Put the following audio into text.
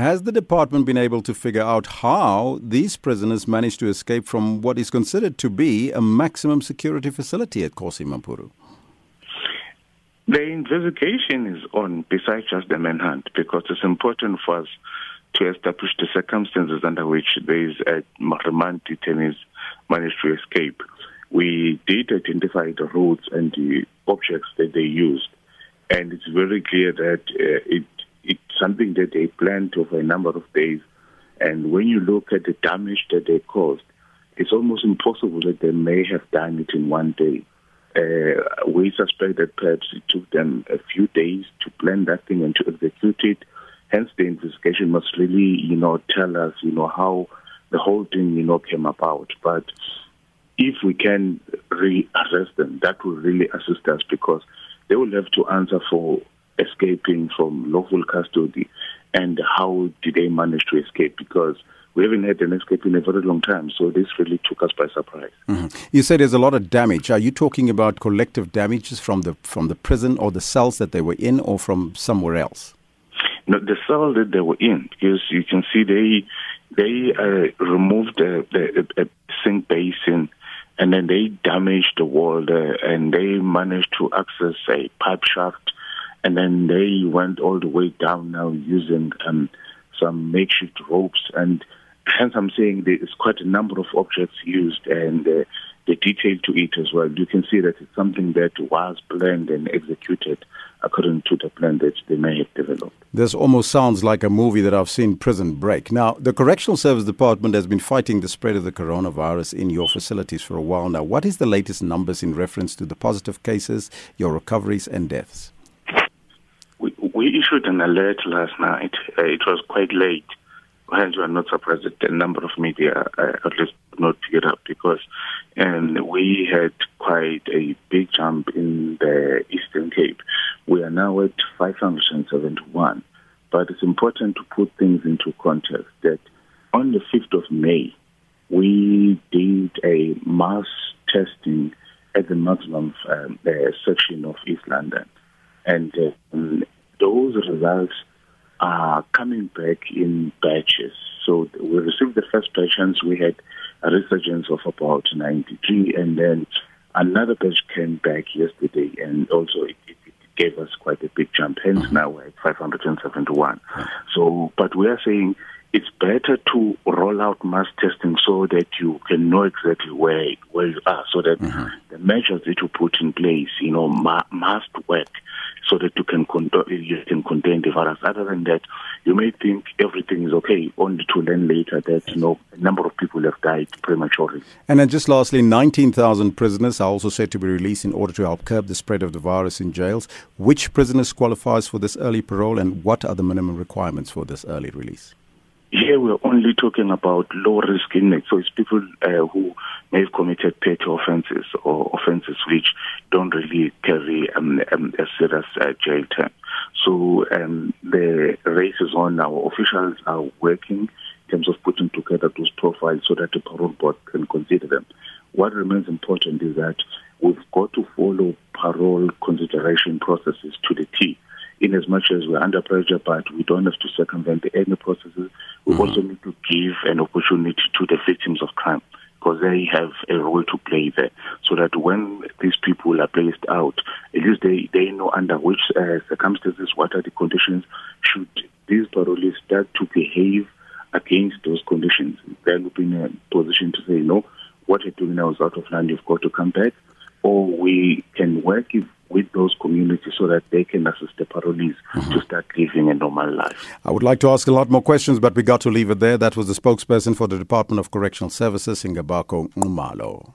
has the department been able to figure out how these prisoners managed to escape from what is considered to be a maximum security facility at Kgosi Mampuru? The investigation is on, besides just the manhunt, because it's important for us to establish the circumstances under which these uh, remand detainees managed to escape. We did identify the routes and the objects that they used, and it's very clear that uh, it it's something that they planned over a number of days. And when you look at the damage that they caused, it's almost impossible that they may have done it in one day. Uh, we suspect that perhaps it took them a few days to plan that thing and to execute it. Hence, the investigation must really, you know, tell us, you know, how the whole thing, you know, came about. But if we can re-arrest them, that will really assist us because they will have to answer for escaping from lawful custody and how did they manage to escape because we haven't had an escape in a very long time, so this really took us by surprise. Mm-hmm. You said there's a lot of damage. Are you talking about collective damages from the from the prison or the cells that they were in, or from somewhere else? No, the cell that they were in, because you can see they they uh, removed the, the a sink basin, and then they damaged the wall there, and they managed to access a pipe shaft and then they went all the way down now using um, some makeshift ropes. And hence, I'm saying there is quite a number of objects used and uh, the detail to it as well. You can see that it's something that was planned and executed according to the plan that they may have developed. This almost sounds like a movie that I've seen Prison Break. Now, the Correctional Service Department has been fighting the spread of the coronavirus in your facilities for a while now. What is the latest numbers in reference to the positive cases, your recoveries, and deaths? We issued an alert last night. Uh, it was quite late. Hence, we are not surprised that a number of media uh, at least not pick it up because and we had quite a big jump in the Eastern Cape. We are now at 571. But it's important to put things into context that on the 5th of May, we did a mass testing at the maximum um, uh, section of East London. And um, results are coming back in batches. So we received the first patients. We had a resurgence of about 93, and then another batch came back yesterday, and also it, it, it gave us quite a big jump. Hence, mm-hmm. now we're at 571. So, but we are saying it's better to roll out mass testing so that you can know exactly where where you are, so that mm-hmm. the measures that you put in place, you know, ma- must work so that you can con- you can contain the virus. Other than that, you may think everything is okay, only to learn later that you know a number of people have died prematurely. And then just lastly, 19,000 prisoners are also said to be released in order to help curb the spread of the virus in jails. Which prisoners qualifies for this early parole, and what are the minimum requirements for this early release? Here we're only talking about low risk inmates. So it's people uh, who may have committed petty offenses or offenses which don't really carry um, um, a serious uh, jail term. So um, the race is on. Our officials are working in terms of putting together those profiles so that the parole board can consider them. What remains important is that we've got to follow parole consideration processes to the T in as much as we're under pressure, but we don't have to circumvent any processes. We mm-hmm. also need to give an opportunity to the victims of crime because they have a role to play there so that when these people are placed out, at least they, they know under which uh, circumstances, what are the conditions, should these parolees start to behave against those conditions, then we'll be in a position to say, no, what you're doing now is out of line, you've got to come back, or we can work if with those communities so that they can assist the parolees mm-hmm. to start living a normal life. I would like to ask a lot more questions, but we got to leave it there. That was the spokesperson for the Department of Correctional Services, Singabakho Nxumalo.